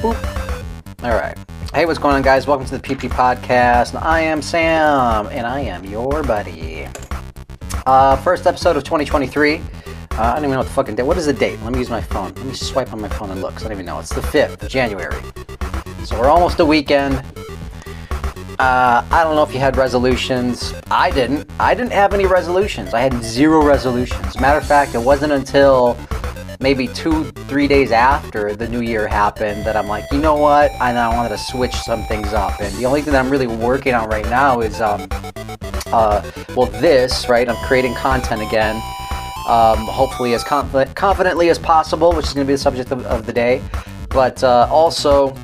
Boop. All right. Hey, what's going on, guys? Welcome to the PP Podcast. I am Sam, and I am your buddy. Uh, first episode of 2023. Uh, I don't even know what the fucking date. What is the date? Let me use my phone. Let me swipe on my phone and look. I don't even know. It's the 5th of January. So we're almost a weekend. Uh, I don't know if you had resolutions. I didn't. I didn't have any resolutions. I had zero resolutions. Matter of fact, it wasn't until maybe two, three days after the new year happened that I'm like, you know what? I now wanted to switch some things up. And the only thing that I'm really working on right now is, um, uh, well, this, right? I'm creating content again. Um, hopefully as confident, confidently as possible, which is going to be the subject of, of the day. But uh, also,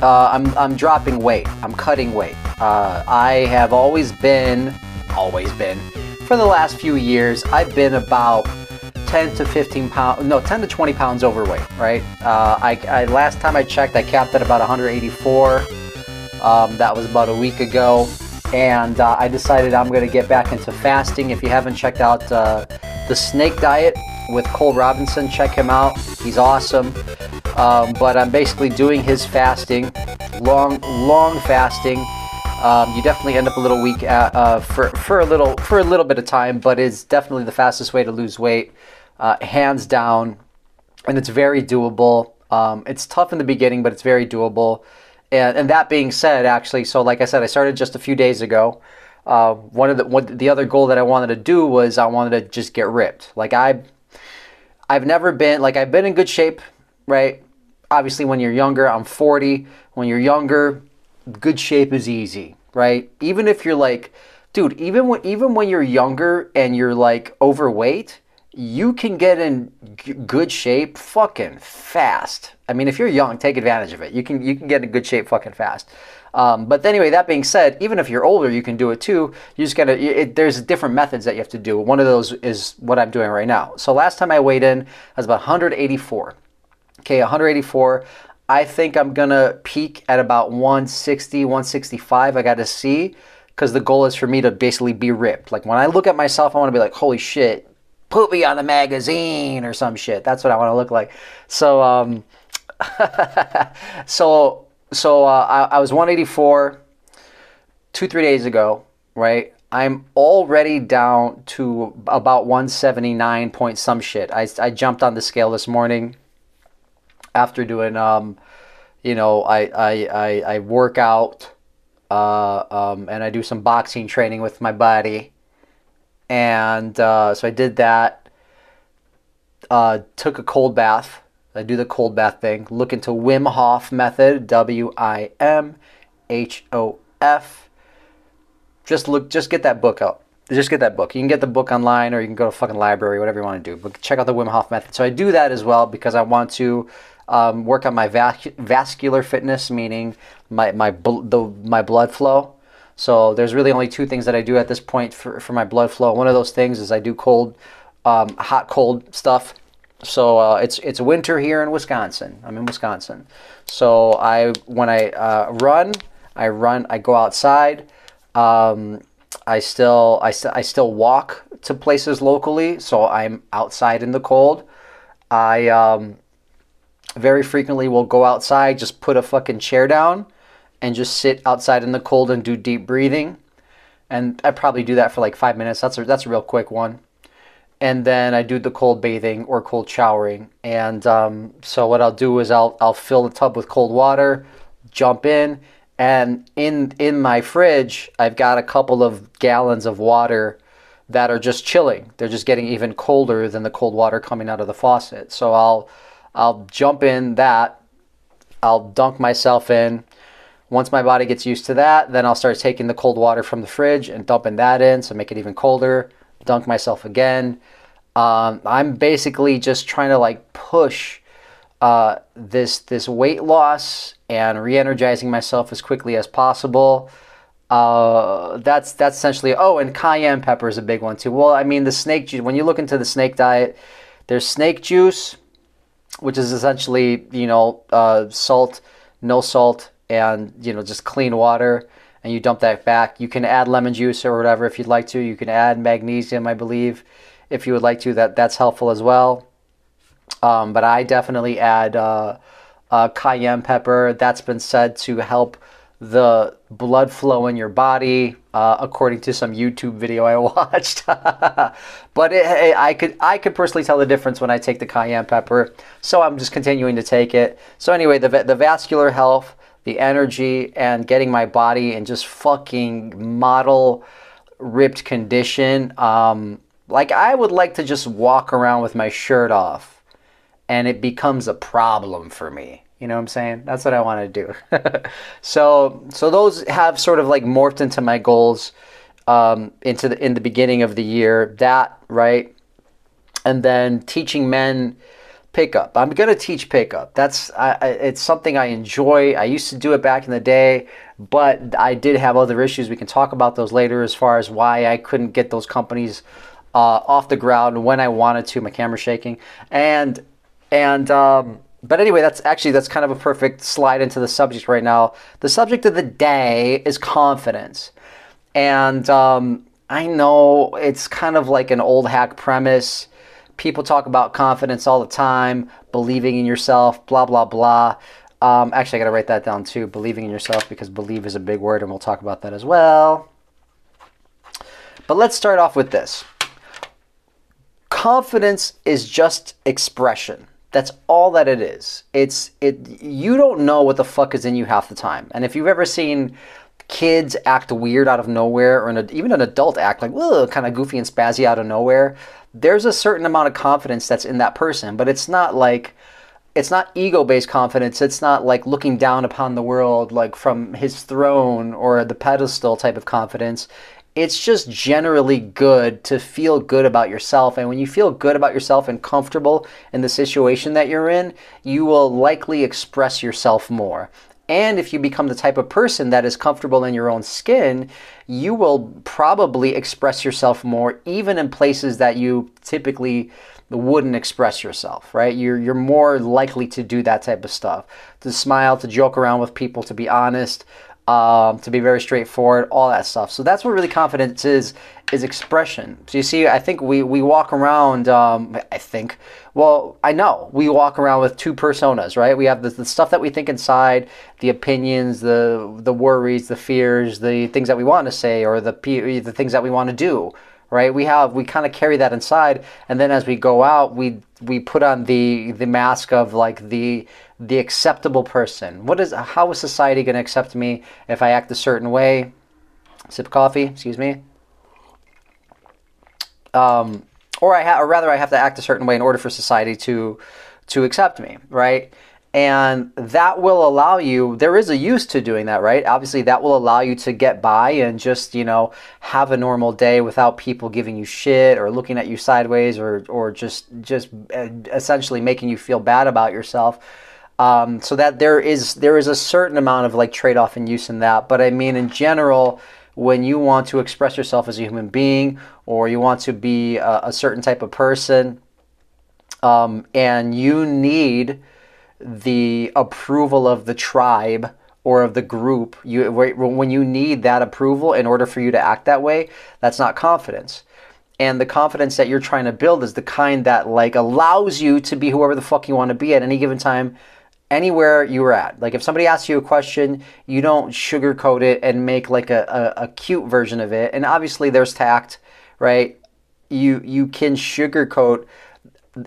uh, I'm, I'm dropping weight. I'm cutting weight. Uh, I have always been, always been, for the last few years, I've been about 10 to 15 pounds, no, 10 to 20 pounds overweight, right? Uh, I, I, last time I checked, I capped at about 184. Um, that was about a week ago. And uh, I decided I'm going to get back into fasting. If you haven't checked out uh, the Snake Diet with Cole Robinson, check him out. He's awesome. Um, but I'm basically doing his fasting, long, long fasting. Um, you definitely end up a little weak at, uh, for for a little for a little bit of time, but it's definitely the fastest way to lose weight, uh, hands down, and it's very doable. Um, it's tough in the beginning, but it's very doable. And, and that being said, actually, so like I said, I started just a few days ago. Uh, one of the one, the other goal that I wanted to do was I wanted to just get ripped. Like I, I've never been like I've been in good shape, right? Obviously, when you're younger, I'm 40. When you're younger, good shape is easy, right? Even if you're like, dude, even when even when you're younger and you're like overweight, you can get in good shape fucking fast. I mean, if you're young, take advantage of it. You can you can get in good shape fucking fast. Um, but anyway, that being said, even if you're older, you can do it too. You just gotta. It, there's different methods that you have to do. One of those is what I'm doing right now. So last time I weighed in, I was about 184. Okay, 184. I think I'm gonna peak at about 160, 165. I got to see because the goal is for me to basically be ripped. Like when I look at myself, I want to be like, holy shit, me on the magazine or some shit. That's what I want to look like. So, um, so, so uh, I, I was 184 two, three days ago, right? I'm already down to about 179 point some shit. I, I jumped on the scale this morning after doing, um, you know, I, I, I, I work out uh, um, and I do some boxing training with my buddy. And uh, so I did that. Uh, took a cold bath. I do the cold bath thing. Look into Wim Hof method. W I M H O F. Just look. Just get that book out. Just get that book. You can get the book online, or you can go to fucking library, whatever you want to do. But check out the Wim Hof method. So I do that as well because I want to um, work on my vac- vascular fitness, meaning my my bl- the, my blood flow. So there's really only two things that I do at this point for, for my blood flow. One of those things is I do cold, um, hot cold stuff. So uh, it's it's winter here in Wisconsin. I'm in Wisconsin. So I when I uh, run, I run. I go outside. Um, I still I, st- I still walk to places locally. So I'm outside in the cold. I um, very frequently will go outside, just put a fucking chair down, and just sit outside in the cold and do deep breathing. And I probably do that for like five minutes. That's a, that's a real quick one and then I do the cold bathing or cold showering. And um, so what I'll do is I'll I'll fill the tub with cold water, jump in, and in in my fridge I've got a couple of gallons of water that are just chilling. They're just getting even colder than the cold water coming out of the faucet. So I'll I'll jump in that. I'll dunk myself in. Once my body gets used to that, then I'll start taking the cold water from the fridge and dumping that in, so make it even colder dunk myself again. Um, I'm basically just trying to like push uh, this this weight loss and re-energizing myself as quickly as possible. Uh, that's that's essentially. Oh, and cayenne pepper is a big one too. Well, I mean the snake juice. When you look into the snake diet, there's snake juice, which is essentially you know uh, salt, no salt, and you know just clean water and you dump that back. You can add lemon juice or whatever if you'd like to. You can add magnesium, I believe, if you would like to. That that's helpful as well. Um, but I definitely add uh, uh, cayenne pepper. That's been said to help the blood flow in your body, uh, according to some YouTube video I watched. but it, it, I could I could personally tell the difference when I take the cayenne pepper, so I'm just continuing to take it. So anyway, the the vascular health, the energy, and getting my body in just fucking model ripped condition. Um, like I would like to just walk around with my shirt off, and it becomes a problem for me. You know what I'm saying? That's what I want to do. so so those have sort of like morphed into my goals um, into the in the beginning of the year. That right, and then teaching men pickup. I'm gonna teach pickup. That's I, I, it's something I enjoy. I used to do it back in the day, but I did have other issues. We can talk about those later as far as why I couldn't get those companies uh, off the ground when I wanted to. My camera shaking and and. Um, but anyway, that's actually that's kind of a perfect slide into the subject right now. The subject of the day is confidence, and um, I know it's kind of like an old hack premise. People talk about confidence all the time, believing in yourself, blah blah blah. Um, actually, I got to write that down too. Believing in yourself because believe is a big word, and we'll talk about that as well. But let's start off with this. Confidence is just expression. That's all that it is. It's it. You don't know what the fuck is in you half the time. And if you've ever seen kids act weird out of nowhere, or an, even an adult act like kind of goofy and spazzy out of nowhere, there's a certain amount of confidence that's in that person. But it's not like it's not ego-based confidence. It's not like looking down upon the world like from his throne or the pedestal type of confidence it's just generally good to feel good about yourself. And when you feel good about yourself and comfortable in the situation that you're in, you will likely express yourself more. And if you become the type of person that is comfortable in your own skin, you will probably express yourself more, even in places that you typically wouldn't express yourself, right? You're, you're more likely to do that type of stuff. To smile, to joke around with people, to be honest, um, to be very straightforward, all that stuff. So that's what really confidence is, is expression. So you see, I think we, we walk around, um, I think, well, I know, we walk around with two personas, right? We have the, the stuff that we think inside, the opinions, the, the worries, the fears, the things that we want to say, or the, the things that we want to do, right? We have, we kind of carry that inside. And then as we go out, we, we put on the, the mask of like the, the acceptable person. What is how is society going to accept me if I act a certain way? Sip of coffee, excuse me. Um, or I ha- or rather, I have to act a certain way in order for society to to accept me, right? And that will allow you. There is a use to doing that, right? Obviously, that will allow you to get by and just you know have a normal day without people giving you shit or looking at you sideways or or just just uh, essentially making you feel bad about yourself um, so that there is there is a certain amount of like trade off and use in that. But I mean, in general, when you want to express yourself as a human being or you want to be a, a certain type of person, um, and you need the approval of the tribe or of the group, you when you need that approval in order for you to act that way, that's not confidence and the confidence that you're trying to build is the kind that like allows you to be whoever the fuck you want to be at any given time anywhere you were at. Like if somebody asks you a question, you don't sugarcoat it and make like a, a, a, cute version of it. And obviously there's tact, right? You you can sugarcoat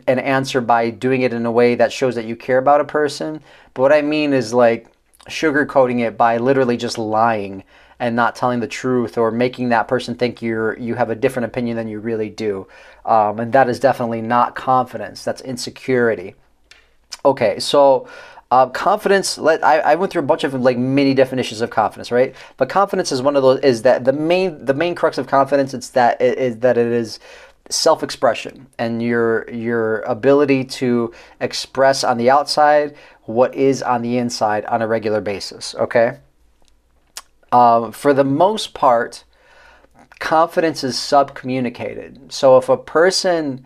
an answer by doing it in a way that shows that you care about a person. But what I mean is like sugarcoating it by literally just lying and not telling the truth or making that person think you're you have a different opinion than you really do. Um, and that is definitely not confidence. That's insecurity. Okay, so uh, confidence. Let I, I, went through a bunch of like mini definitions of confidence, right? But confidence is one of those. Is that the main the main crux of confidence? It's that it is that it is self-expression and your your ability to express on the outside what is on the inside on a regular basis. Okay. Um, for the most part, confidence is subcommunicated. So if a person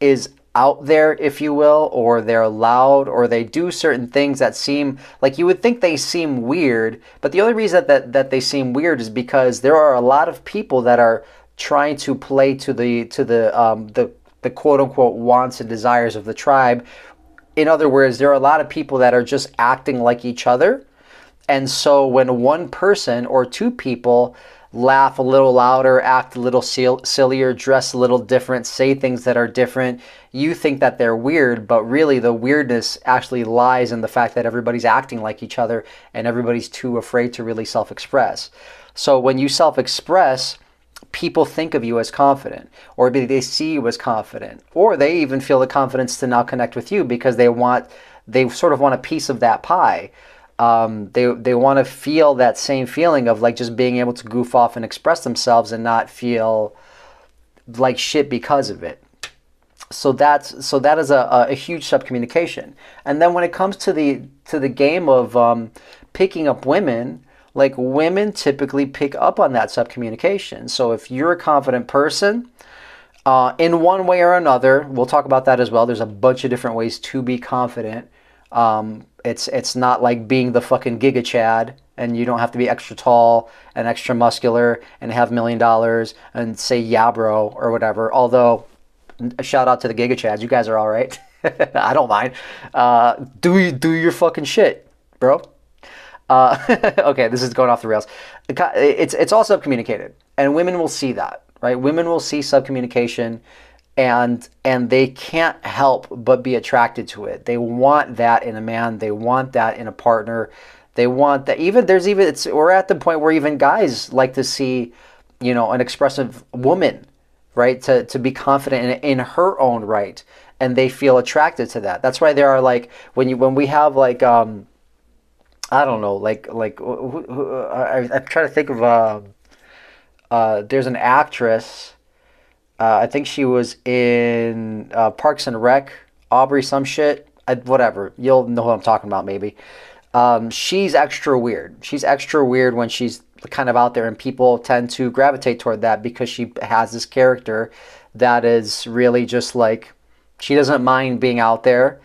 is out there, if you will, or they're loud, or they do certain things that seem like you would think they seem weird. But the only reason that, that they seem weird is because there are a lot of people that are trying to play to the to the um, the the quote unquote wants and desires of the tribe in other words, there are a lot of people that are just acting like each other. And so when one person or two people laugh a little louder, act a little sillier, dress a little different, say things that are different, you think that they're weird, but really the weirdness actually lies in the fact that everybody's acting like each other and everybody's too afraid to really self express. So when you self express, people think of you as confident, or they see you as confident, or they even feel the confidence to now connect with you because they want, they sort of want a piece of that pie. Um, they they want to feel that same feeling of like just being able to goof off and express themselves and not feel like shit because of it. So that's so that is a, a huge subcommunication. And then when it comes to the to the game of um, picking up women, like women typically pick up on that subcommunication. So if you're a confident person, uh, in one way or another, we'll talk about that as well. There's a bunch of different ways to be confident. Um, it's it's not like being the fucking Giga Chad, and you don't have to be extra tall and extra muscular and have million dollars and say yeah bro or whatever. Although, a shout out to the Giga Chads, you guys are all right. I don't mind. Uh, do do your fucking shit, bro. Uh, okay, this is going off the rails. It's it's all subcommunicated, and women will see that, right? Women will see subcommunication, and and they can't help but be attracted to it. They want that in a man. They want that in a partner. They want that. Even there's even it's we're at the point where even guys like to see, you know, an expressive woman, right? To to be confident in, in her own right, and they feel attracted to that. That's why there are like when you when we have like um I don't know, like like who, who, I, am trying to think of. Uh, uh, there's an actress. Uh, I think she was in uh, Parks and Rec. Aubrey, some shit. I, whatever. You'll know what I'm talking about, maybe. Um, she's extra weird. She's extra weird when she's kind of out there, and people tend to gravitate toward that because she has this character that is really just like she doesn't mind being out there.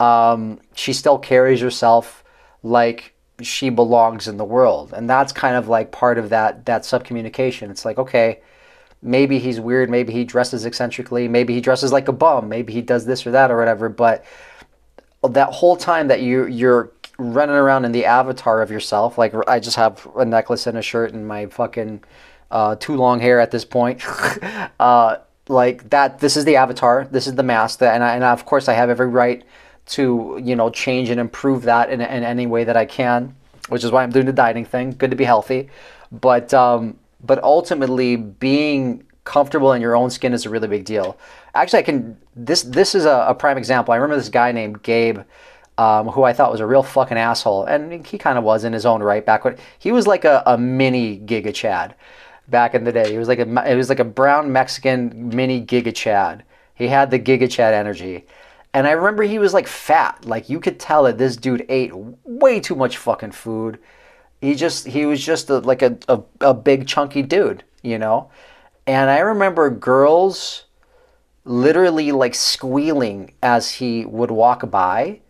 Um, she still carries herself like she belongs in the world. And that's kind of like part of that that subcommunication. It's like okay maybe he's weird. Maybe he dresses eccentrically. Maybe he dresses like a bum. Maybe he does this or that or whatever. But that whole time that you you're running around in the avatar of yourself like i just have a necklace and a shirt and my fucking uh, too long hair at this point. Uh, like that this is the avatar. This is the mask that, and, I, and of course i have every right to you know change and improve that in, in any way that I can, which is why I'm doing the dieting thing. Good to be healthy, but um, but ultimately being comfortable in your own skin is a really big deal. Actually, I can this this is a, a prime example. I remember this guy named Gabe. Um, who I thought was a real fucking asshole, and he kind of was in his own right. Back when he was like a, a mini Giga Chad, back in the day, he was like a it was like a brown Mexican mini Giga Chad. He had the Giga Chad energy, and I remember he was like fat. Like you could tell that this dude ate way too much fucking food. He just he was just a, like a, a, a big chunky dude, you know? And I remember girls literally like squealing as he would walk by.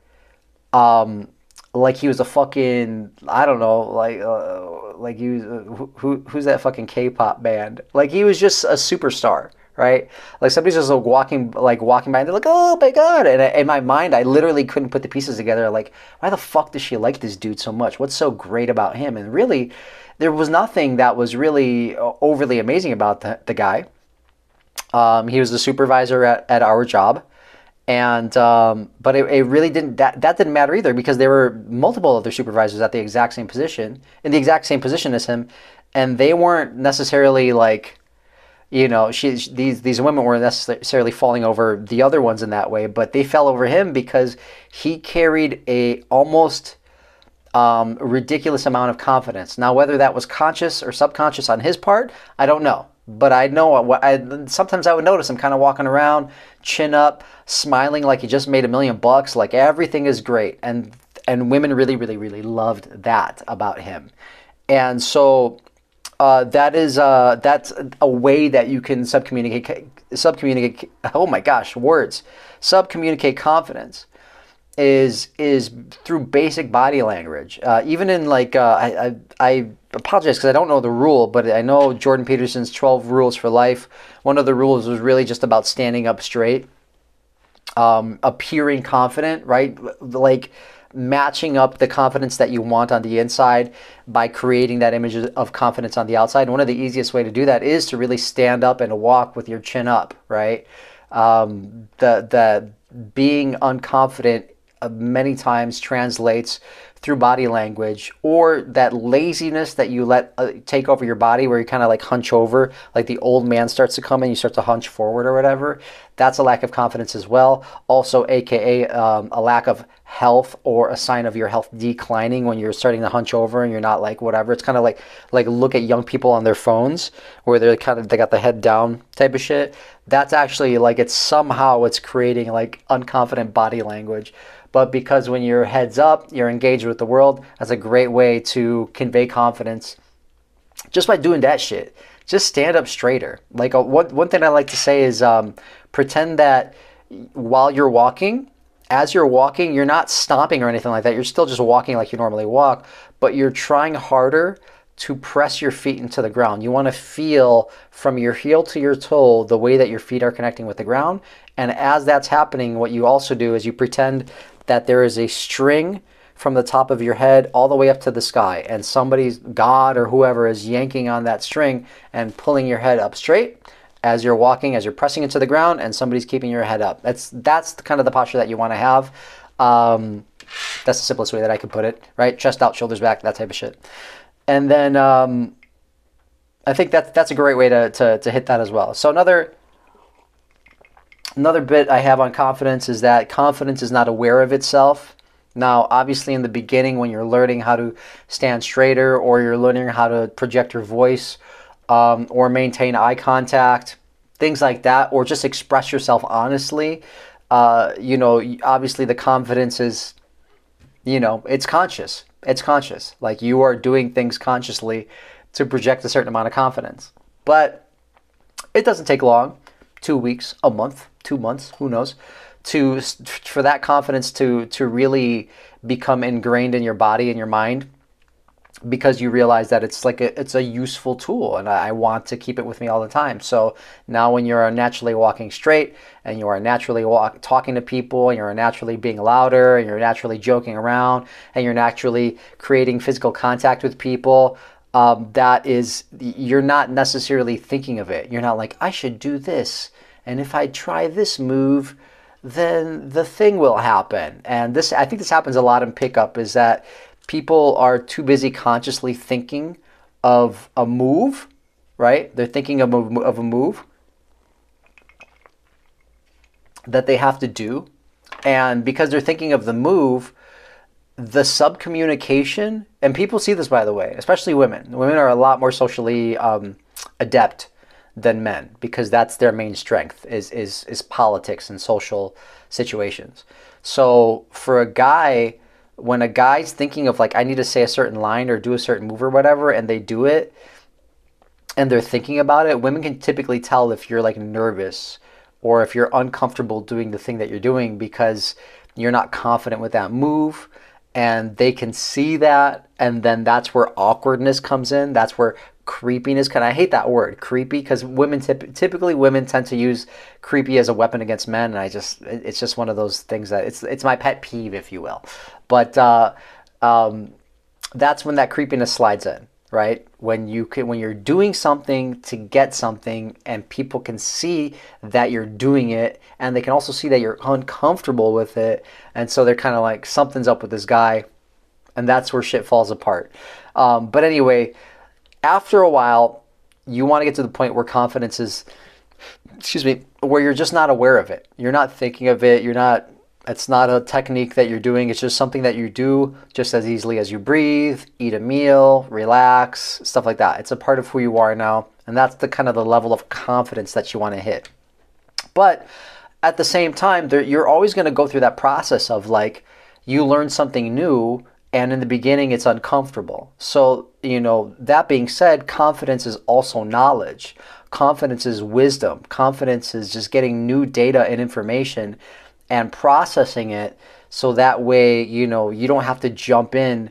Um, like he was a fucking I don't know like uh, like he was uh, who who's that fucking K-pop band like he was just a superstar right? Like somebody's just like walking, like walking by, and they're like, "Oh my god!" And in my mind, I literally couldn't put the pieces together. Like, why the fuck does she like this dude so much? What's so great about him? And really, there was nothing that was really uh, overly amazing about the, the guy. Um, he was the supervisor at, at our job, and um, but it, it, really didn't that that didn't matter either because there were multiple other supervisors at the exact same position in the exact same position as him, and they weren't necessarily like you know, she, these these women weren't necessarily falling over the other ones in that way, but they fell over him because he carried a almost um, ridiculous amount of confidence. Now, whether that was conscious or subconscious on his part, I don't know. But I know what I, sometimes I would notice him kind of walking around, chin up, smiling like he just made a million bucks, like everything is great, and and women really, really, really loved that about him. And so uh, that is uh, that's a way that you can subcommunicate subcommunicate oh my gosh words. Subcommunicate confidence is is through basic body language. Uh, even in like uh, I, I, I apologize because I don't know the rule but I know Jordan Peterson's 12 rules for life. One of the rules was really just about standing up straight um, appearing confident, right? Like matching up the confidence that you want on the inside by creating that image of confidence on the outside. And one of the easiest way to do that is to really stand up and walk with your chin up, right? Um, the the being unconfident uh, many times translates through body language or that laziness that you let uh, take over your body where you kind of like hunch over like the old man starts to come and you start to hunch forward or whatever that's a lack of confidence as well. Also aka um, a lack of health or a sign of your health declining when you're starting to hunch over and you're not like whatever. It's kind of like like look at young people on their phones where they're kind of they got the head down type of shit. That's actually like it's somehow it's creating like unconfident body language but because when your head's up, you're engaged with the world, that's a great way to convey confidence just by doing that shit. Just stand up straighter. Like a, uh, one, one thing I like to say is um, pretend that while you're walking, as you're walking, you're not stomping or anything like that. You're still just walking like you normally walk, but you're trying harder to press your feet into the ground. You want to feel from your heel to your toe the way that your feet are connecting with the ground. And as that's happening, what you also do is you pretend that there is a string from the top of your head all the way up to the sky, and somebody's God or whoever is yanking on that string and pulling your head up straight as you're walking, as you're pressing into the ground, and somebody's keeping your head up. That's that's kind of the posture that you want to have. Um, that's the simplest way that I could put it, right? Chest out, shoulders back, that type of shit. And then um, I think that that's a great way to, to, to hit that as well. So another Another bit I have on confidence is that confidence is not aware of itself. Now, obviously, in the beginning, when you're learning how to stand straighter or you're learning how to project your voice um, or maintain eye contact, things like that, or just express yourself honestly, uh, you know, obviously the confidence is, you know, it's conscious. It's conscious. Like you are doing things consciously to project a certain amount of confidence. But it doesn't take long two weeks, a month, two months, who knows, to for that confidence to to really become ingrained in your body and your mind because you realize that it's like a, it's a useful tool and I, want to keep it with me all the time. So now when you're naturally walking straight and you are naturally walk, talking to people and you're naturally being louder and you're naturally joking around and you're naturally creating physical contact with people um, that is you're not necessarily thinking of it. You're not like i should do this and if I try this move, then the thing will happen. And this, I think this happens a lot in pickup, is that people are too busy consciously thinking of a move, right? They're thinking of a, of a move that they have to do. And because they're thinking of the move, the subcommunication, and people see this by the way, especially women. Women are a lot more socially um, adept than men because that's their main strength is is is politics and social situations. So for a guy when a guy's thinking of like I need to say a certain line or do a certain move or whatever and they do it and they're thinking about it, women can typically tell if you're like nervous or if you're uncomfortable doing the thing that you're doing because you're not confident with that move and they can see that and then that's where awkwardness comes in that's where creepiness kind of I hate that word creepy? Because women typ- typically women tend to use creepy as a weapon against men and I just it's just one of those things that it's it's my pet peeve if you will. But uh, um, that's when that creepiness slides in right? When you can when you're doing something to get something and people can see that you're doing it and they can also see that you're uncomfortable with it and so they're kind of like something's up with this guy and that's where shit falls apart. Um, but anyway after a while, you want to get to the point where confidence is, excuse me, where you're just not aware of it. You're not thinking of it. You're not, it's not a technique that you're doing. It's just something that you do just as easily as you breathe, eat a meal, relax, stuff like that. It's a part of who you are now. And that's the kind of the level of confidence that you want to hit. But at the same time, there, you're always going to go through that process of like, you learn something new and in the beginning it's uncomfortable. So, you know, that being said, confidence is also knowledge. Confidence is wisdom. Confidence is just getting new data and information and processing it so that way, you know, you don't have to jump in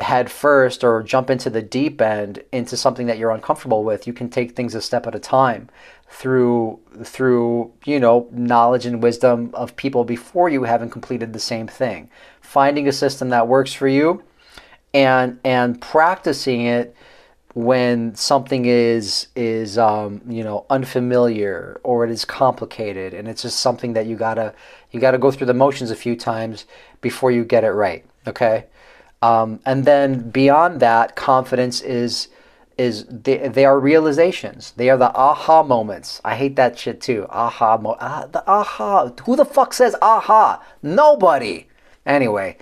head first or jump into the deep end into something that you're uncomfortable with. You can take things a step at a time through through you know knowledge and wisdom of people before you haven't completed the same thing. Finding a system that works for you and and practicing it when something is is um, you know unfamiliar or it is complicated and it's just something that you gotta you gotta go through the motions a few times before you get it right okay? Um, and then beyond that confidence is is they, they are realizations. They are the aha moments. I hate that shit too. Aha mo- ah, the aha who the fuck says aha? Nobody anyway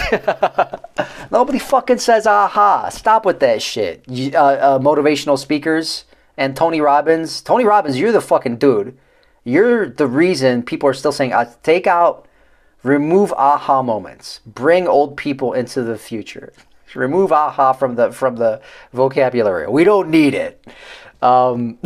Nobody fucking says aha. Stop with that shit. You, uh, uh, motivational speakers and Tony Robbins. Tony Robbins, you're the fucking dude. You're the reason people are still saying, uh, take out, remove aha moments. Bring old people into the future. Remove aha from the from the vocabulary. We don't need it. Um,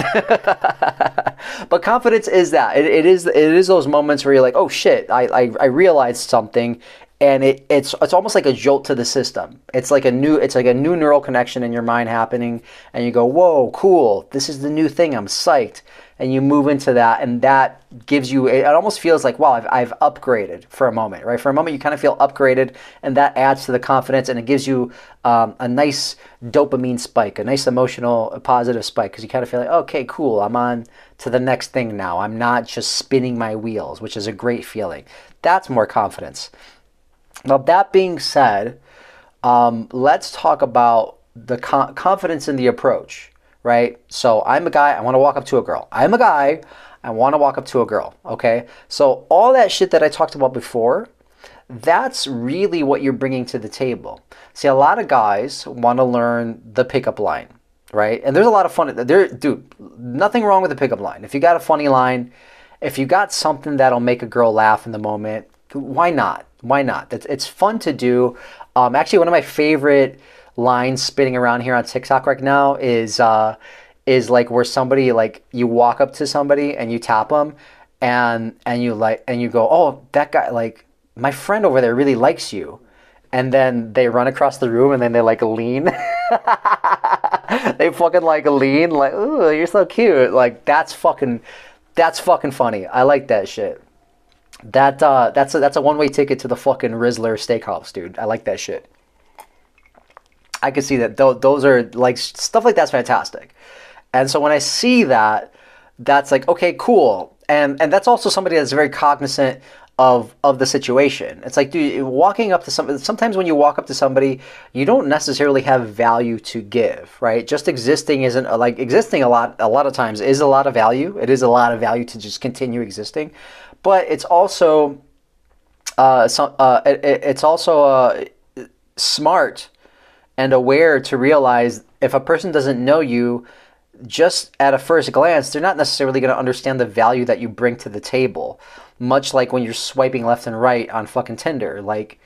but confidence is that it, it is it is those moments where you're like, oh shit, I, I, I realized something, and it, it's it's almost like a jolt to the system. It's like a new it's like a new neural connection in your mind happening, and you go, "Whoa, cool! This is the new thing. I'm psyched." And you move into that, and that gives you. It almost feels like, "Wow, I've, I've upgraded for a moment." Right? For a moment, you kind of feel upgraded, and that adds to the confidence, and it gives you um, a nice dopamine spike, a nice emotional, a positive spike, because you kind of feel like, "Okay, cool. I'm on to the next thing now. I'm not just spinning my wheels," which is a great feeling. That's more confidence. Now, that being said, um, let's talk about the co- confidence in the approach, right? So, I'm a guy, I want to walk up to a girl. I'm a guy, I want to walk up to a girl, okay? So, all that shit that I talked about before, that's really what you're bringing to the table. See, a lot of guys want to learn the pickup line, right? And there's a lot of fun. There, dude, nothing wrong with the pickup line. If you got a funny line, if you got something that'll make a girl laugh in the moment, why not? Why not? It's, fun to do. Um, actually, one of my favorite lines spinning around here on TikTok right now is uh, is like where somebody like you walk up to somebody and you tap them and and you like and you go, oh, that guy like my friend over there really likes you. And then they run across the room and then they like lean. they fucking like lean like, ooh, you're so cute. Like that's fucking that's fucking funny. I like that shit. That uh, that's a, that's a one way ticket to the fucking Rizla Steakhouse, dude. I like that shit. I can see that. Th- those are like stuff like that's fantastic. And so when I see that, that's like okay, cool. And and that's also somebody that's very cognizant of of the situation. It's like, dude, walking up to somebody. Sometimes when you walk up to somebody, you don't necessarily have value to give, right? Just existing isn't like existing a lot. A lot of times is a lot of value. It is a lot of value to just continue existing but it's also uh, some, uh, it, it's also uh, smart and aware to realize if a person doesn't know you just at a first glance they're not necessarily going to understand the value that you bring to the table much like when you're swiping left and right on fucking tinder like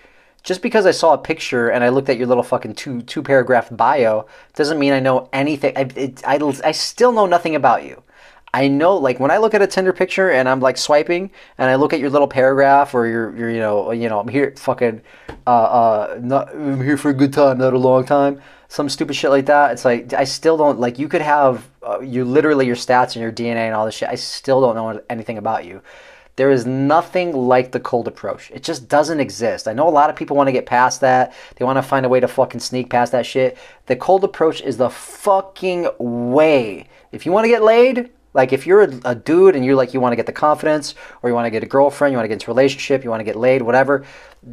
just because I saw a picture and I looked at your little fucking two two paragraph bio doesn't mean I know anything. I, it, I, I still know nothing about you. I know, like when I look at a Tinder picture and I'm like swiping, and I look at your little paragraph or your, your you know, you know, I'm here, fucking, uh, uh, not, I'm here for a good time, not a long time, some stupid shit like that. It's like I still don't like. You could have uh, you literally your stats and your DNA and all this shit. I still don't know anything about you. There is nothing like the cold approach. It just doesn't exist. I know a lot of people want to get past that. They want to find a way to fucking sneak past that shit. The cold approach is the fucking way. If you want to get laid, like if you're a, a, dude and you're like you want to get the confidence or you want to get a girlfriend, you want to get into a relationship, you want to get laid, whatever,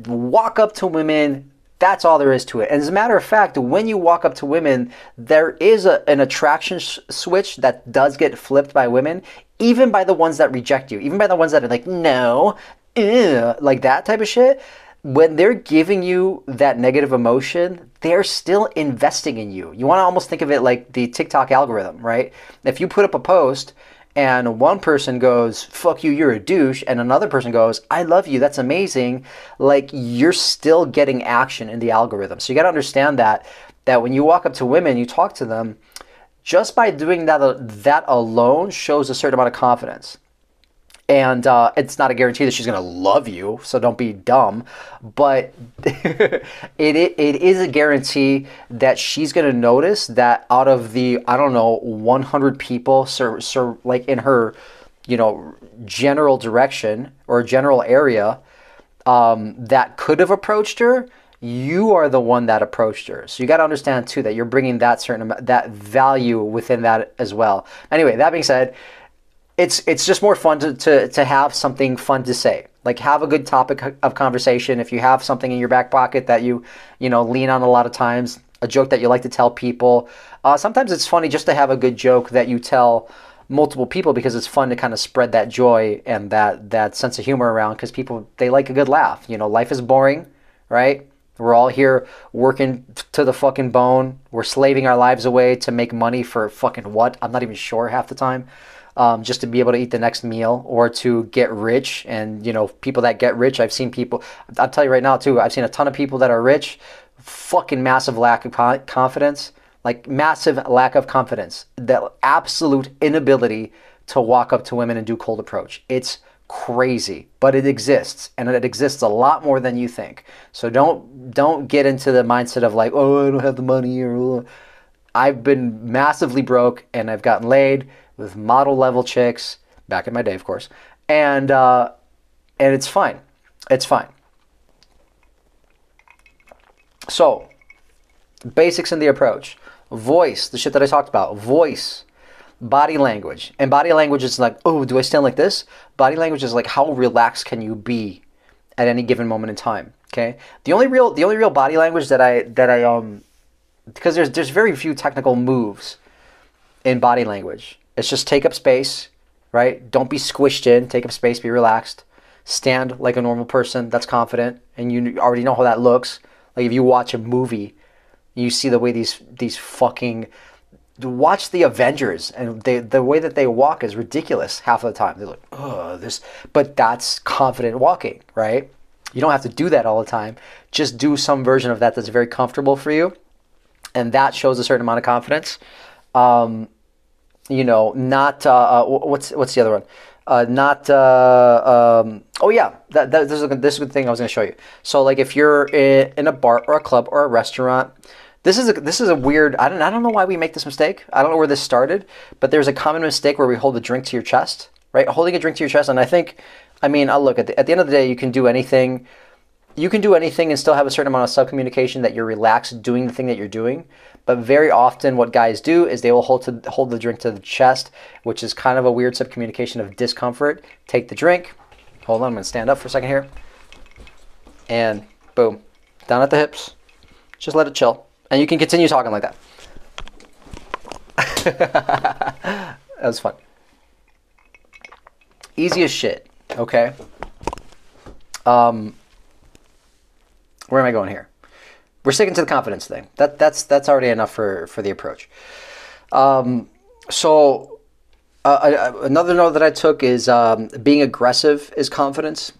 walk up to women. That's all there is to it. And as a matter of fact, when you walk up to women, there is a, an attraction sh- switch that does get flipped by women, even by the ones that reject you, even by the ones that are like, no, like that type of shit when they're giving you that negative emotion, they're still investing in you. You want to almost think of it like the TikTok algorithm, right? If you put up a post and one person goes, fuck you, you're a douche, and another person goes, I love you, that's amazing, like you're still getting action in the algorithm. So you got to understand that that when you walk up to women, you talk to them, just by doing that uh, that alone shows a certain amount of confidence. And uh, it's not a guarantee that she's going to love you so don't be dumb but it, it, it is a guarantee that she's going to notice that out of the i don't know 100 people sir, sir, like in her you know general direction or general area um, that could have approached her you are the one that approached her. So you got to understand too that you're bringing that certain that value within that as well. Anyway that being said it's it's just more fun to, to, to have something fun to say. Like have a good topic of conversation. If you have something in your back pocket that you you know lean on a lot of times a joke that you like to tell people uh, sometimes it's funny just to have a good joke that you tell multiple people because it's fun to kind of spread that joy and that that sense of humor around because people they like a good laugh. You know life is boring right? We're all here working to the fucking bone. We're slaving our lives away to make money for fucking what? I'm not even sure half the time um, just to be able to eat the next meal or to get rich. And, you know, people that get rich, I've seen people, I'll tell you right now, too, I've seen a ton of people that are rich, fucking massive lack of confidence, like massive lack of confidence, the absolute inability to walk up to women and do cold approach. It's crazy, but it exists and it exists a lot more than you think. So don't don't get into the mindset of like, "Oh, I don't have the money or I've been massively broke and I've gotten laid with model level chicks back in my day, of course, and uh, and it's fine. It's fine. So, basics in the approach, voice, the shit that I talked about, voice, body language, and body language is like, oh, do I stand like this? Body language is like, how relaxed can you be at any given moment in time? Okay. The only real, the only real body language that I that I um, because there's there's very few technical moves in body language. It's just take up space, right? Don't be squished in. Take up space. Be relaxed. Stand like a normal person that's confident, and you already know how that looks. Like if you watch a movie, you see the way these these fucking watch the Avengers and they, the way that they walk is ridiculous half of the time. They're like, oh, this, but that's confident walking, right? You don't have to do that all the time. Just do some version of that that's very comfortable for you, and that shows a certain amount of confidence. Um, you know, not uh, uh what's what's the other one? Uh, not uh, um, oh yeah, that, that this is a, this is good thing I was going to show you. So like if you're in, a bar or a club or a restaurant, this is a, this is a weird. I don't I don't know why we make this mistake. I don't know where this started, but there's a common mistake where we hold a drink to your chest, right? Holding a drink to your chest, and I think, I mean, I'll look at the, at the end of the day, you can do anything. You can do anything and still have a certain amount of sub communication that you're relaxed doing the thing that you're doing. But very often, what guys do is they will hold to hold the drink to the chest, which is kind of a weird subcommunication of discomfort. Take the drink. Hold on, I'm gonna stand up for a second here. And boom, down at the hips. Just let it chill, and you can continue talking like that. that was fun. Easy as shit. Okay. Um, where am I going here? we're sticking to the confidence thing. That that's that's already enough for for the approach. Um, so uh, another note that I took is um, being aggressive is confidence.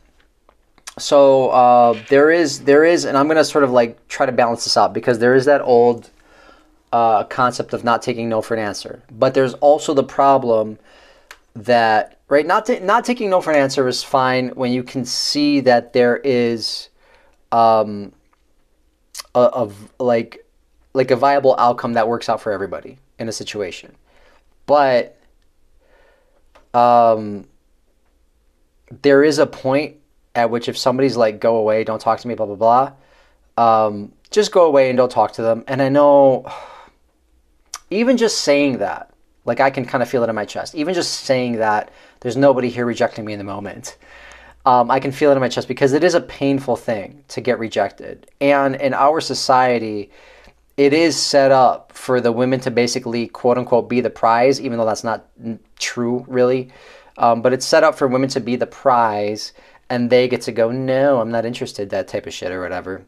So uh, there is there is, and I'm gonna sort of like try to balance this out because there is that old uh, concept of not taking no for an answer, but there's also the problem that right not not taking no for an answer is fine when you can see that there is um, of like like a viable outcome that works out for everybody in a situation. But um, there is a point at which if somebody's like, "Go away, don't talk to me," blah blah blah, um, just go away and don't talk to them. And I know, even just saying that, like I can kind of feel it in my chest. Even just saying that, there's nobody here rejecting me in the moment um, I can feel it in my chest because it is a painful thing to get rejected. And in our society, it is set up for the women to basically, quote unquote, be the prize, even though that's not true, really. Um, but it's set up for women to be the prize, and they get to go, no, I'm not interested, that type of shit or whatever.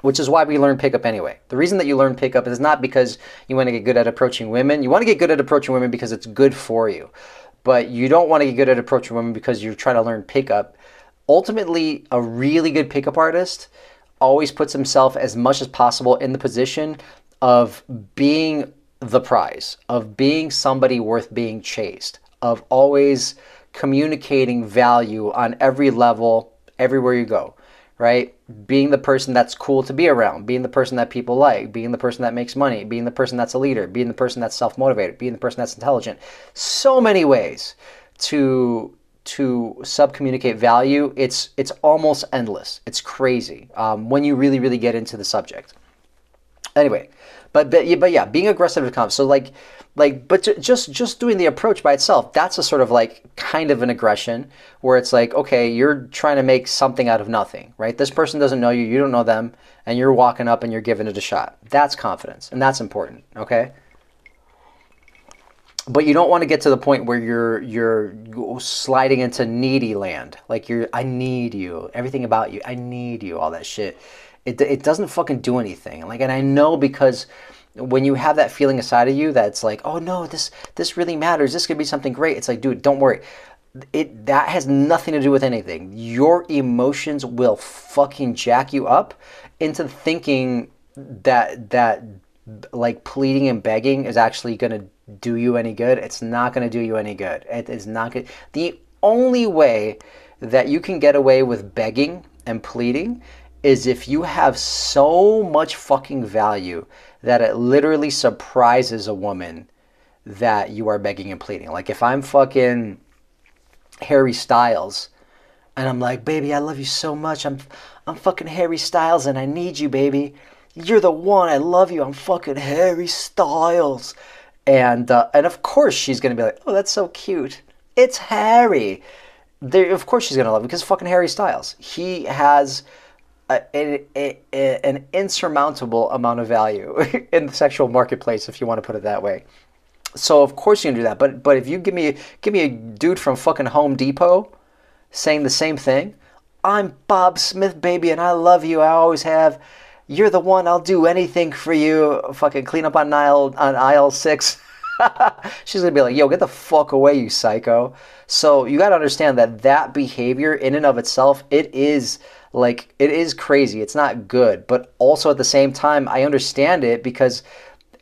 Which is why we learn pickup anyway. The reason that you learn pickup is not because you want to get good at approaching women. You want to get good at approaching women because it's good for you. But you don't want to get good at approaching women because you're trying to learn pickup ultimately a really good pickup artist always puts himself as much as possible in the position of being the prize, of being somebody worth being chased, of always communicating value on every level, everywhere you go, right? Being the person that's cool to be around, being the person that people like, being the person that makes money, being the person that's a leader, being the person that's self motivated, being the person that's intelligent. So many ways to to subcommunicate value. It's it's almost endless. It's crazy um, when you really really get into the subject. Anyway, but but, but yeah, being aggressive to come. So like like but just just doing the approach by itself that's a sort of like kind of an aggression where it's like okay you're trying to make something out of nothing right this person doesn't know you you don't know them and you're walking up and you're giving it a shot that's confidence and that's important okay but you don't want to get to the point where you're you're sliding into needy land like you're i need you everything about you i need you all that shit it, it doesn't fucking do anything like and i know because when you have that feeling inside of you that's like, oh no, this this really matters. This could be something great. It's like, dude, don't worry. It that has nothing to do with anything. Your emotions will fucking jack you up into thinking that that like pleading and begging is actually going to do you any good. It's not going to do you any good. It is not good. The only way that you can get away with begging and pleading is if you have so much fucking value that it literally surprises a woman that you are begging and pleading. Like if I'm fucking Harry Styles and I'm like, "Baby, I love you so much. I'm I'm fucking Harry Styles and I need you, baby. You're the one. I love you. I'm fucking Harry Styles." And uh, and of course she's to be like, "Oh, that's so cute. It's Harry." There, of course she's to love him because fucking Harry Styles. He has a, a, a, an insurmountable amount of value in the sexual marketplace, if you want to put it that way. So of course you can do that. But but if you give me give me a dude from fucking Home Depot saying the same thing, I'm Bob Smith, baby, and I love you. I always have. You're the one. I'll do anything for you. Fucking clean up on aisle on aisle six. She's gonna be like, "Yo, get the fuck away, you psycho." So you got to understand that that behavior, in and of itself, it is like it is crazy. It's not good, but also at the same time, I understand it because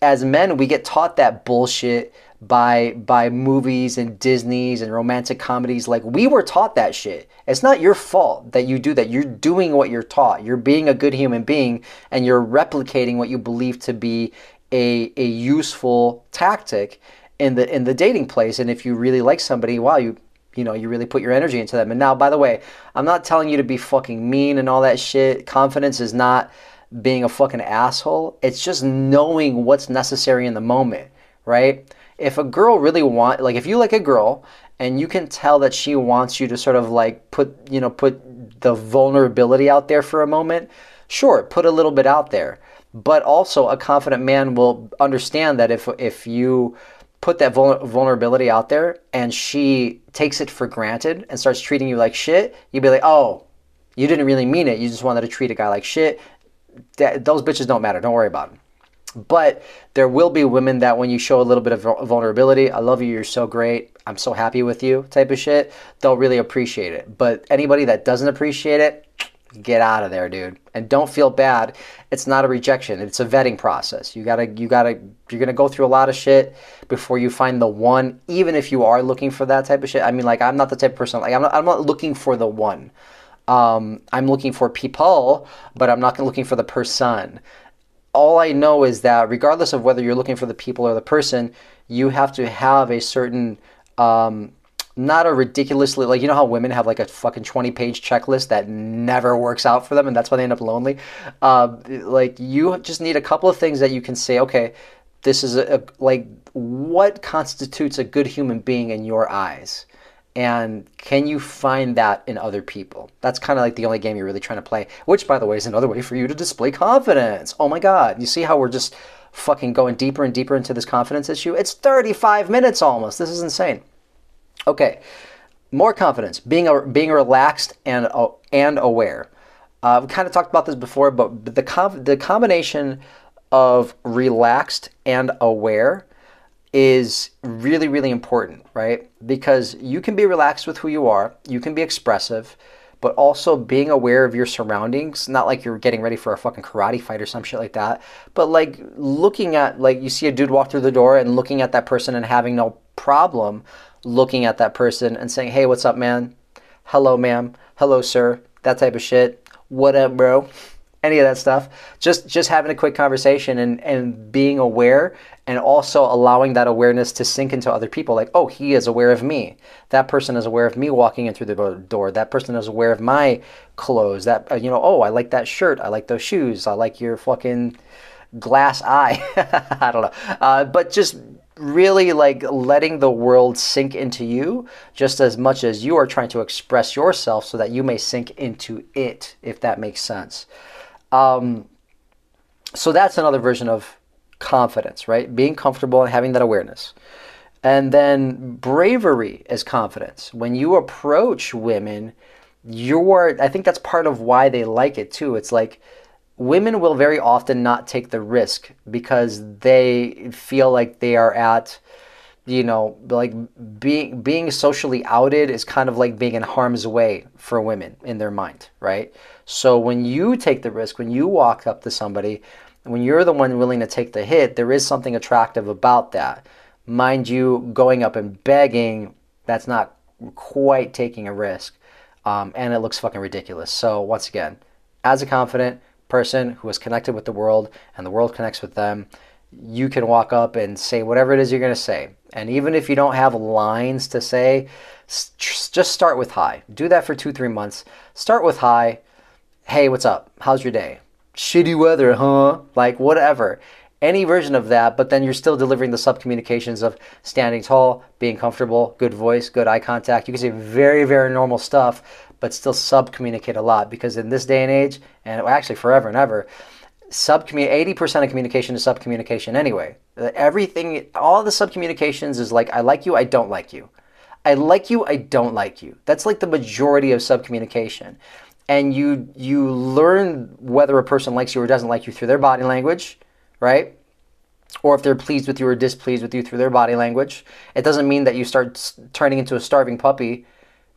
as men, we get taught that bullshit by by movies and Disney's and romantic comedies. Like we were taught that shit. It's not your fault that you do that. You're doing what you're taught. You're being a good human being and you're replicating what you believe to be a a useful tactic in the in the dating place. And if you really like somebody, wow, you you know you really put your energy into them and now by the way i'm not telling you to be fucking mean and all that shit confidence is not being a fucking asshole it's just knowing what's necessary in the moment right if a girl really want like if you like a girl and you can tell that she wants you to sort of like put you know put the vulnerability out there for a moment sure put a little bit out there but also a confident man will understand that if if you put that vulnerability out there and she takes it for granted and starts treating you like shit, you'd be like, oh, you didn't really mean it. You just wanted to treat a guy like shit. That, those bitches don't matter. Don't worry about them. But there will be women that when you show a little bit of vulnerability, I love you, you're so great, I'm so happy with you type of shit, they'll really appreciate it. But anybody that doesn't appreciate it, get out of there, dude. And don't feel bad. It's not a rejection. It's a vetting process. You gotta, you gotta, you're gonna go through a lot of shit before you find the one. Even if you are looking for that type of shit. I mean, like, I'm not the type of person. Like, I'm not, I'm not looking for the one. Um, I'm looking for people, but I'm not looking for the person. All I know is that regardless of whether you're looking for the people or the person, you have to have a certain um, not a ridiculously like you know how women have like a fucking 20 page checklist that never works out for them and that's why they end up lonely? Uh, like you just need a couple of things that you can say okay this is a, a, like what constitutes a good human being in your eyes and can you find that in other people? That's kind of like the only game you're really trying to play which by the way is another way for you to display confidence. Oh my god you see how we're just fucking going deeper and deeper into this confidence issue? It's 35 minutes almost. This is insane. Okay, more confidence, being a, being relaxed and uh, and aware. Uh, we kind of talked about this before, but the com- the combination of relaxed and aware is really really important, right? Because you can be relaxed with who you are, you can be expressive, but also being aware of your surroundings. Not like you're getting ready for a fucking karate fight or some shit like that, but like looking at like you see a dude walk through the door and looking at that person and having no problem looking at that person and saying, "Hey, what's up, man? Hello, ma'am. Hello, sir." That type of shit. What up, bro? Any of that stuff. Just just having a quick conversation and and being aware and also allowing that awareness to sink into other people like, "Oh, he is aware of me. That person is aware of me walking in through the door. That person is aware of my clothes. That uh, you know, oh, I like that shirt. I like those shoes. I like your fucking glass eye. I don't know. Uh, but just really like letting the world sink into you just as much as you are trying to express yourself so that you may sink into it, if that makes sense. Um, so that's another version of confidence, right? Being comfortable and having that awareness. And then bravery is confidence. When you approach women, you're, I think that's part of why they like it too. It's like, women will very often not take the risk because they feel like they are at you know like being being socially outed is kind of like being in harm's way for women in their mind right so when you take the risk when you walk up to somebody when you're the one willing to take the hit there is something attractive about that mind you going up and begging that's not quite taking a risk um, and it looks fucking ridiculous so once again as a confident person who is connected with the world and the world connects with them, you can walk up and say whatever it is you're going to say. And even if you don't have lines to say, just start with hi. Do that for two, three months. Start with hi. Hey, what's up? How's your day? Shitty weather, huh? Like, whatever. Any version of that, but then you're still delivering the sub communications of standing tall, being comfortable, good voice, good eye contact. You can say very, very normal stuff, but still sub communicate a lot because in this day and age, and actually forever and ever, sub 80% of communication is sub communication anyway. Uh, everything, all the sub communications is like, I like you, I don't like you. I like you, I don't like you. That's like the majority of sub communication. And you you learn whether a person likes you or doesn't like you through their body language, right? Or if they're pleased with you or displeased with you through their body language. It doesn't mean that you start turning into a starving puppy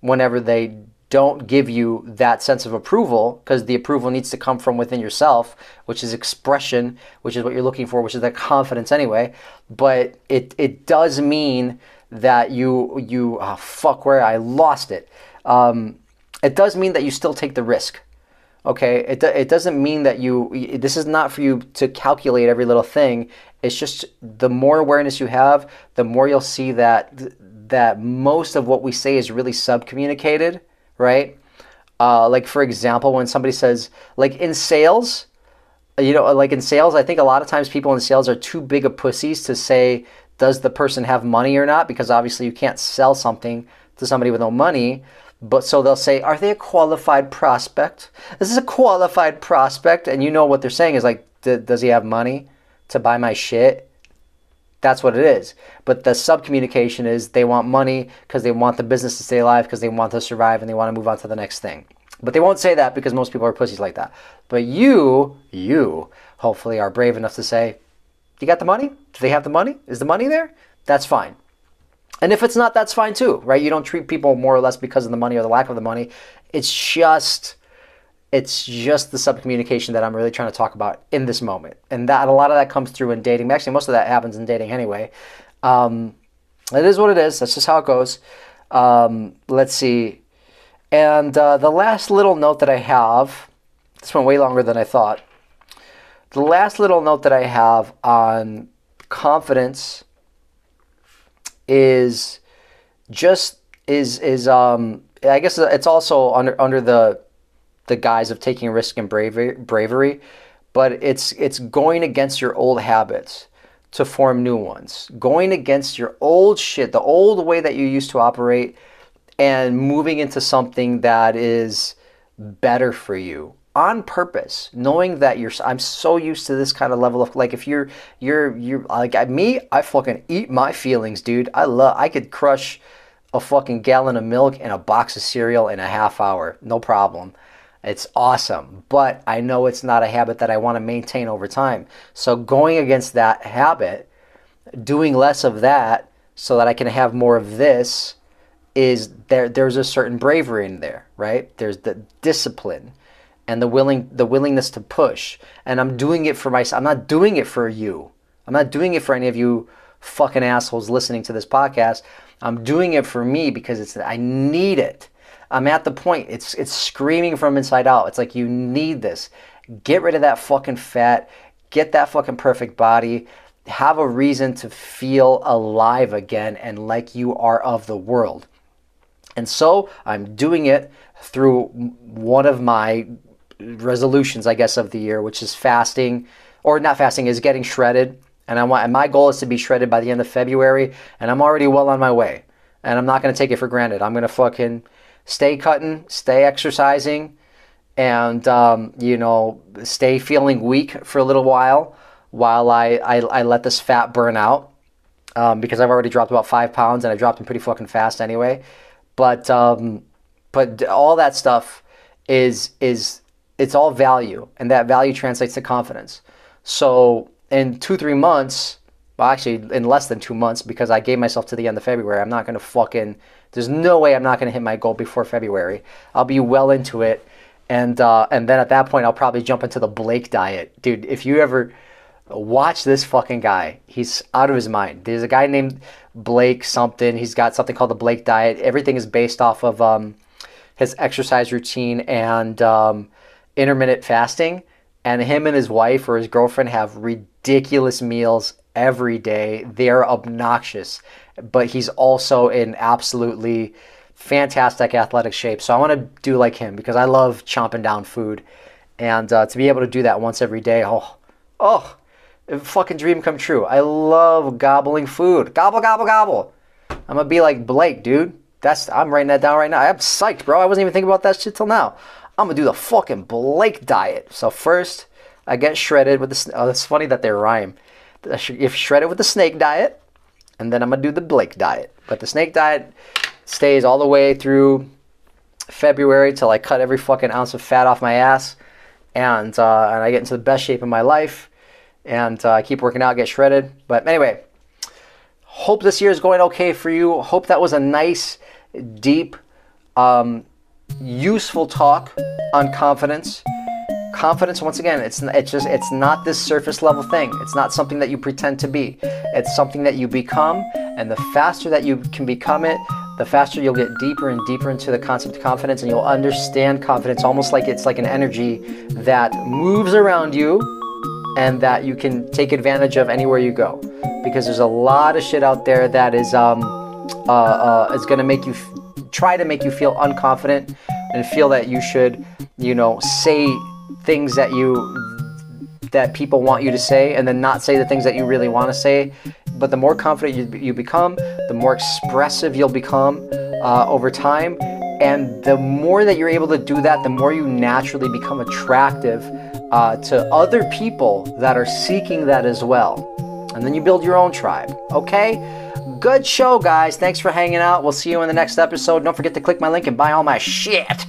whenever they don't give you that sense of approval because the approval needs to come from within yourself, which is expression, which is what you're looking for, which is that confidence anyway. But it it does mean that you you oh, fuck where I lost it. Um, it does mean that you still take the risk. Okay, it, it doesn't mean that you. This is not for you to calculate every little thing. It's just the more awareness you have, the more you'll see that that most of what we say is really sub communicated right? Uh, like for example, when somebody says, like in sales, you know, like in sales, I think a lot of times people in sales are too big of pussies to say, does the person have money or not? Because obviously you can't sell something to somebody with no money. But so they'll say, are they a qualified prospect? This is a qualified prospect. And you know what they're saying is like, does he have money to buy my shit? That's what it is. But the sub communication is they want money because they want the business to stay alive because they want to survive and they want to move on to the next thing. But they won't say that because most people are pussies like that. But you, you, hopefully are brave enough to say, you got the money? Do they have the money? Is the money there? That's fine. And if it's not, that's fine too, right? You don't treat people more or less because of the money or the lack of the money. It's just it's just the subcommunication that I'm really trying to talk about in this moment. And that a lot of that comes through in dating. Actually, most of that happens in dating anyway. Um, it is what it is. That's just how it goes. Um, let's see. And uh, the last little note that I have, this went way longer than I thought. The last little note that I have on confidence is just is is um I guess it's also under under the the guise of taking risk and bravery, bravery, but it's it's going against your old habits to form new ones. Going against your old shit, the old way that you used to operate and moving into something that is better for you on purpose knowing that you're i'm so used to this kind of level of like if you're you're you're like me i fucking eat my feelings dude. I love i could crush a fucking gallon of milk and a box of cereal in a half hour. No problem. It's awesome, but I know it's not a habit that I want to maintain over time. So going against that habit, doing less of that so that I can have more of this is there there's a certain bravery in there, right? There's the discipline and the willing the willingness to push. And I'm doing it for myself. I'm not doing it for you. I'm not doing it for any of you fucking assholes listening to this podcast. I'm doing it for me because it's I need it. I'm at the point. It's it's screaming from inside out. It's like you need this. Get rid of that fucking fat. Get that fucking perfect body. Have a reason to feel alive again and like you are of the world. And so I'm doing it through one of my resolutions, I guess, of the year, which is fasting, or not fasting, is getting shredded. And I want, and my goal is to be shredded by the end of February, and I'm already well on my way. And I'm not going to take it for granted. I'm going to fucking stay cutting, stay exercising, and um, you know, stay feeling weak for a little while while I, I, I let this fat burn out. Um, because I've already dropped about five pounds and I dropped them pretty fucking fast anyway. But um, but all that stuff is is it's all value, and that value translates to confidence. So in two three months, well, actually in less than two months, because I gave myself to the end of February, I'm not gonna fucking. There's no way I'm not gonna hit my goal before February. I'll be well into it, and uh, and then at that point, I'll probably jump into the Blake diet, dude. If you ever watch this fucking guy. He's out of his mind. There's a guy named Blake something. He's got something called the Blake diet. Everything is based off of um, his exercise routine and um, intermittent fasting. And him and his wife or his girlfriend have ridiculous meals every day. They're obnoxious, but he's also in absolutely fantastic athletic shape. So I want to do like him because I love chomping down food. And uh, to be able to do that once every day, oh, oh, fucking dream come true. I love gobbling food. Gobble, gobble, gobble. I'm gonna be like Blake, dude. That's I'm writing that down right now. I'm psyched, bro. I wasn't even thinking about that shit till now. I'm gonna do the fucking Blake diet. So first, I get shredded with the. Oh, it's funny that they rhyme. If shredded with the snake diet, and then I'm gonna do the Blake diet. But the snake diet stays all the way through February till I cut every fucking ounce of fat off my ass, and uh, and I get into the best shape of my life and uh, keep working out, get shredded. But anyway, hope this year is going okay for you. Hope that was a nice, deep, um, useful talk on confidence. Confidence, once again, it's it's just it's not this surface level thing. It's not something that you pretend to be. It's something that you become, and the faster that you can become it, the faster you'll get deeper and deeper into the concept of confidence, and you'll understand confidence almost like it's like an energy that moves around you and that you can take advantage of anywhere you go. Because there's a lot of shit out there that is um, uh, uh, is to make you try to make you feel unconfident and feel that you should, you know, say things that you that people want you to say and then not say the things that you really want to say. But the more confident you, you become, the more expressive you'll become uh, over time. And the more that you're able to do that, the more you naturally become attractive uh, to other people that are seeking that as well. And then you build your own tribe. Okay? Good show, guys. Thanks for hanging out. We'll see you in the next episode. Don't forget to click my link and buy all my shit.